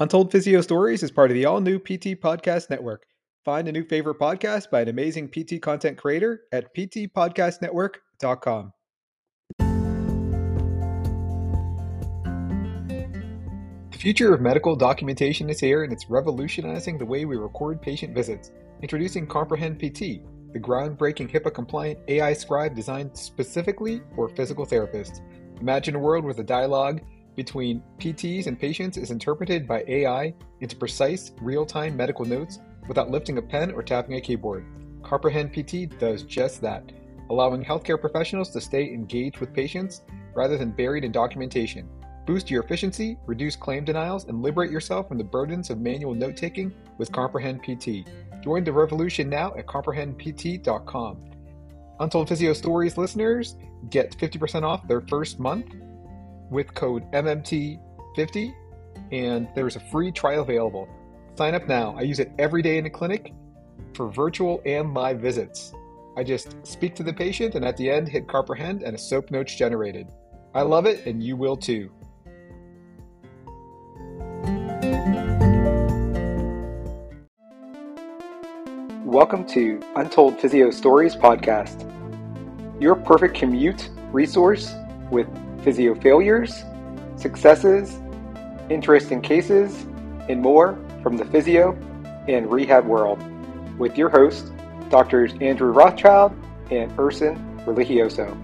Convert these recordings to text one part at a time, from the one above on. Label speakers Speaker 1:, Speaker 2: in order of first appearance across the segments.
Speaker 1: Untold Physio Stories is part of the all new PT Podcast Network. Find a new favorite podcast by an amazing PT content creator at ptpodcastnetwork.com. The future of medical documentation is here and it's revolutionizing the way we record patient visits. Introducing Comprehend PT, the groundbreaking HIPAA compliant AI scribe designed specifically for physical therapists. Imagine a world with a dialogue between PTs and patients is interpreted by AI into precise, real time medical notes without lifting a pen or tapping a keyboard. Comprehend PT does just that, allowing healthcare professionals to stay engaged with patients rather than buried in documentation. Boost your efficiency, reduce claim denials, and liberate yourself from the burdens of manual note taking with Comprehend PT. Join the revolution now at comprehendpt.com. Untold Physio Stories listeners get 50% off their first month with code MMT50, and there's a free trial available. Sign up now. I use it every day in the clinic for virtual and live visits. I just speak to the patient and at the end hit comprehend and a SOAP note's generated. I love it and you will too. Welcome to Untold Physio Stories podcast, your perfect commute resource with physio failures, successes, interesting cases, and more from the physio and rehab world with your hosts, Doctors Andrew Rothschild and Erson Religioso.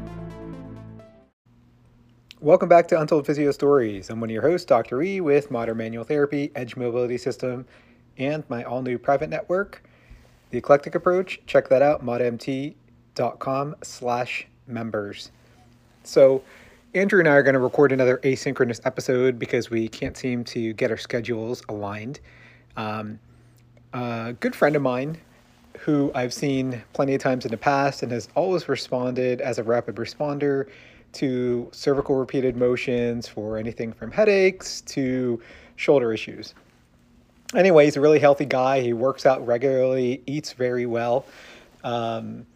Speaker 1: Welcome back to Untold Physio Stories. I'm one of your hosts, Dr. E, with Modern Manual Therapy, Edge Mobility System, and my all new private network, The Eclectic Approach. Check that out, modmt.com slash members. So, Andrew and I are going to record another asynchronous episode because we can't seem to get our schedules aligned. Um, a good friend of mine who I've seen plenty of times in the past and has always responded as a rapid responder to cervical repeated motions for anything from headaches to shoulder issues. Anyway, he's a really healthy guy. He works out regularly, eats very well. Um,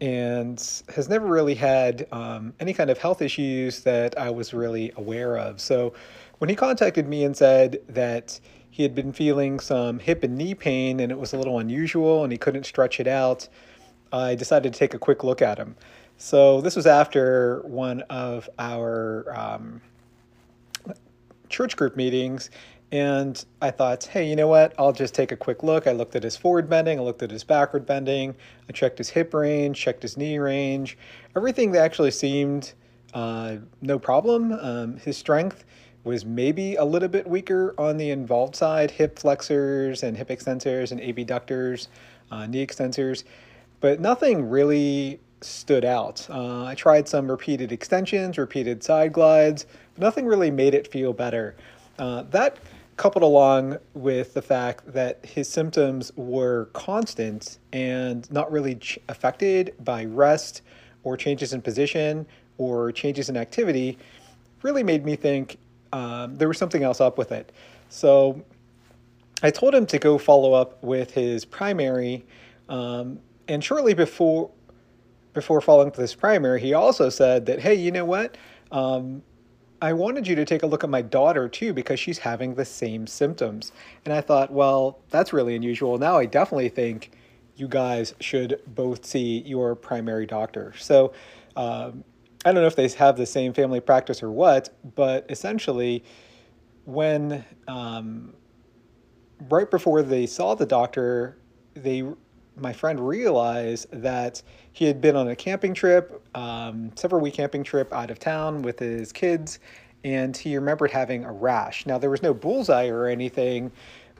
Speaker 1: and has never really had um, any kind of health issues that I was really aware of. So when he contacted me and said that he had been feeling some hip and knee pain and it was a little unusual and he couldn't stretch it out, I decided to take a quick look at him. So this was after one of our um, church group meetings, and I thought, hey, you know what? I'll just take a quick look. I looked at his forward bending, I looked at his backward bending, I checked his hip range, checked his knee range. Everything actually seemed uh, no problem. Um, his strength was maybe a little bit weaker on the involved side, hip flexors and hip extensors and abductors, uh, knee extensors, but nothing really stood out. Uh, I tried some repeated extensions, repeated side glides, but nothing really made it feel better. Uh, that coupled along with the fact that his symptoms were constant and not really ch- affected by rest or changes in position or changes in activity, really made me think um, there was something else up with it. So I told him to go follow up with his primary, um, and shortly before before following up with his primary, he also said that, hey, you know what? Um, I wanted you to take a look at my daughter too because she's having the same symptoms. And I thought, well, that's really unusual. Now I definitely think you guys should both see your primary doctor. So um, I don't know if they have the same family practice or what, but essentially, when um, right before they saw the doctor, they my friend realized that he had been on a camping trip, um, several week camping trip out of town with his kids, and he remembered having a rash. Now, there was no bullseye or anything,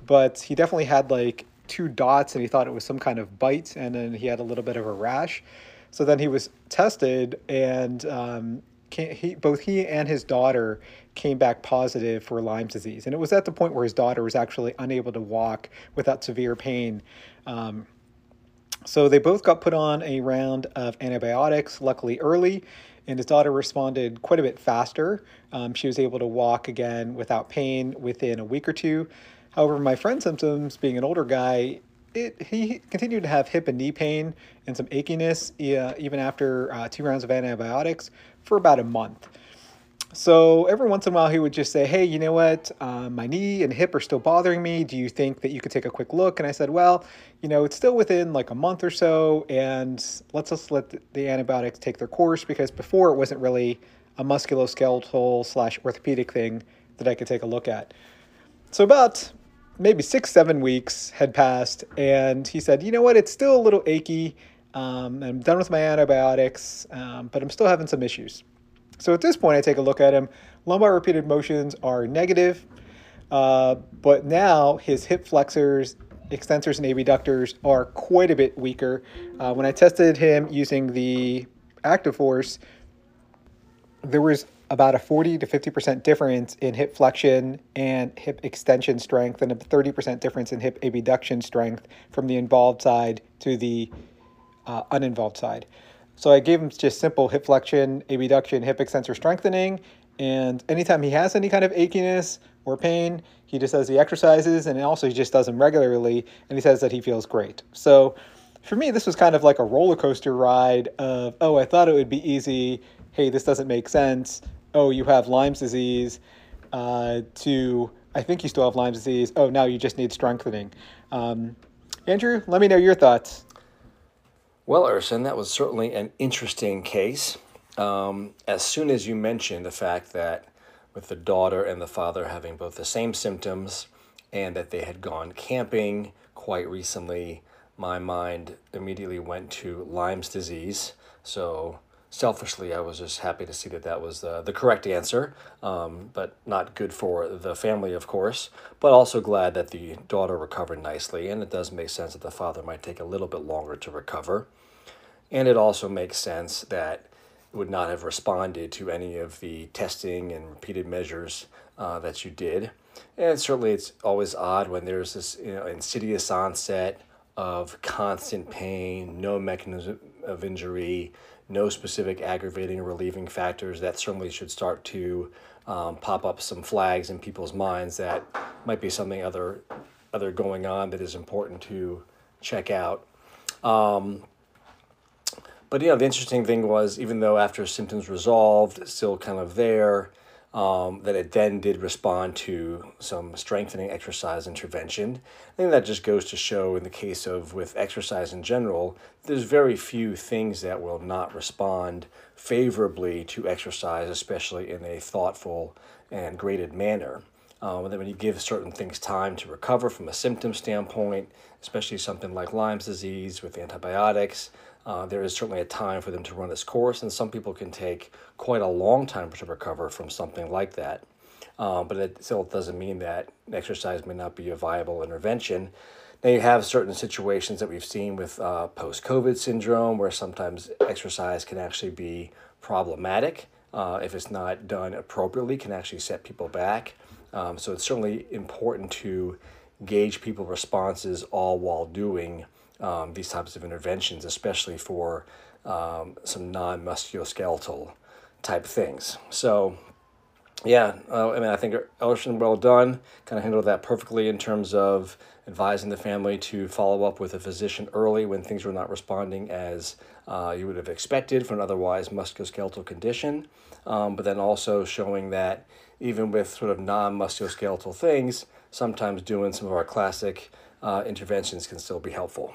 Speaker 1: but he definitely had like two dots and he thought it was some kind of bite, and then he had a little bit of a rash. So then he was tested, and um, he, both he and his daughter came back positive for Lyme disease. And it was at the point where his daughter was actually unable to walk without severe pain. Um, so they both got put on a round of antibiotics, luckily early, and his daughter responded quite a bit faster. Um, she was able to walk again without pain within a week or two. However, my friend's symptoms, being an older guy, it, he continued to have hip and knee pain and some achiness uh, even after uh, two rounds of antibiotics for about a month. So every once in a while, he would just say, Hey, you know what? Um, my knee and hip are still bothering me. Do you think that you could take a quick look? And I said, Well, you know, it's still within like a month or so, and let's just let the antibiotics take their course because before it wasn't really a musculoskeletal slash orthopedic thing that I could take a look at. So about maybe six, seven weeks had passed, and he said, You know what? It's still a little achy. Um, I'm done with my antibiotics, um, but I'm still having some issues. So at this point, I take a look at him. Lumbar repeated motions are negative, uh, but now his hip flexors, extensors, and abductors are quite a bit weaker. Uh, when I tested him using the ActivForce, there was about a 40 to 50% difference in hip flexion and hip extension strength, and a 30% difference in hip abduction strength from the involved side to the uh, uninvolved side. So I gave him just simple hip flexion, abduction, hip extensor strengthening. And anytime he has any kind of achiness or pain, he just does the exercises and also he just does them regularly and he says that he feels great. So for me, this was kind of like a roller coaster ride of, oh, I thought it would be easy. Hey, this doesn't make sense. Oh, you have Lyme's disease. Uh, to, I think you still have Lyme's disease. Oh, now you just need strengthening. Um, Andrew, let me know your thoughts.
Speaker 2: Well, Erson, that was certainly an interesting case. Um, as soon as you mentioned the fact that with the daughter and the father having both the same symptoms and that they had gone camping quite recently, my mind immediately went to Lyme's disease. So selfishly, I was just happy to see that that was the, the correct answer, um, but not good for the family, of course, but also glad that the daughter recovered nicely. And it does make sense that the father might take a little bit longer to recover. And it also makes sense that it would not have responded to any of the testing and repeated measures uh, that you did. And certainly it's always odd when there's this you know, insidious onset of constant pain, no mechanism of injury, no specific aggravating or relieving factors. That certainly should start to um, pop up some flags in people's minds that might be something other other going on that is important to check out. Um, but you know, the interesting thing was, even though after symptoms resolved, still kind of there, um, that it then did respond to some strengthening exercise intervention. I think that just goes to show, in the case of with exercise in general, there's very few things that will not respond favorably to exercise, especially in a thoughtful and graded manner. Um, and then when you give certain things time to recover from a symptom standpoint, especially something like Lyme's disease with antibiotics, uh, there is certainly a time for them to run this course, and some people can take quite a long time to recover from something like that. Uh, but it still doesn't mean that exercise may not be a viable intervention. Now, you have certain situations that we've seen with uh, post COVID syndrome where sometimes exercise can actually be problematic. Uh, if it's not done appropriately, can actually set people back. Um, so it's certainly important to gauge people's responses all while doing um, these types of interventions, especially for um, some non musculoskeletal type things. So, yeah, uh, I mean, I think Ellerson, well done, kind of handled that perfectly in terms of advising the family to follow up with a physician early when things were not responding as uh, you would have expected for an otherwise musculoskeletal condition. Um, but then also showing that even with sort of non musculoskeletal things, sometimes doing some of our classic uh, interventions can still be helpful.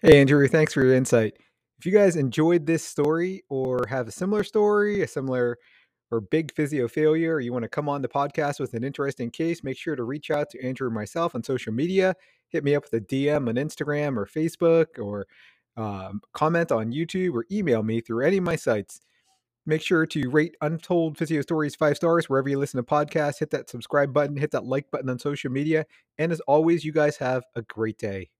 Speaker 1: Hey, Andrew, thanks for your insight. If you guys enjoyed this story or have a similar story, a similar or big physio failure, or you want to come on the podcast with an interesting case, make sure to reach out to Andrew or myself on social media. Hit me up with a DM on Instagram or Facebook or um, comment on YouTube or email me through any of my sites. Make sure to rate Untold Physio Stories five stars wherever you listen to podcasts. Hit that subscribe button, hit that like button on social media. And as always, you guys have a great day.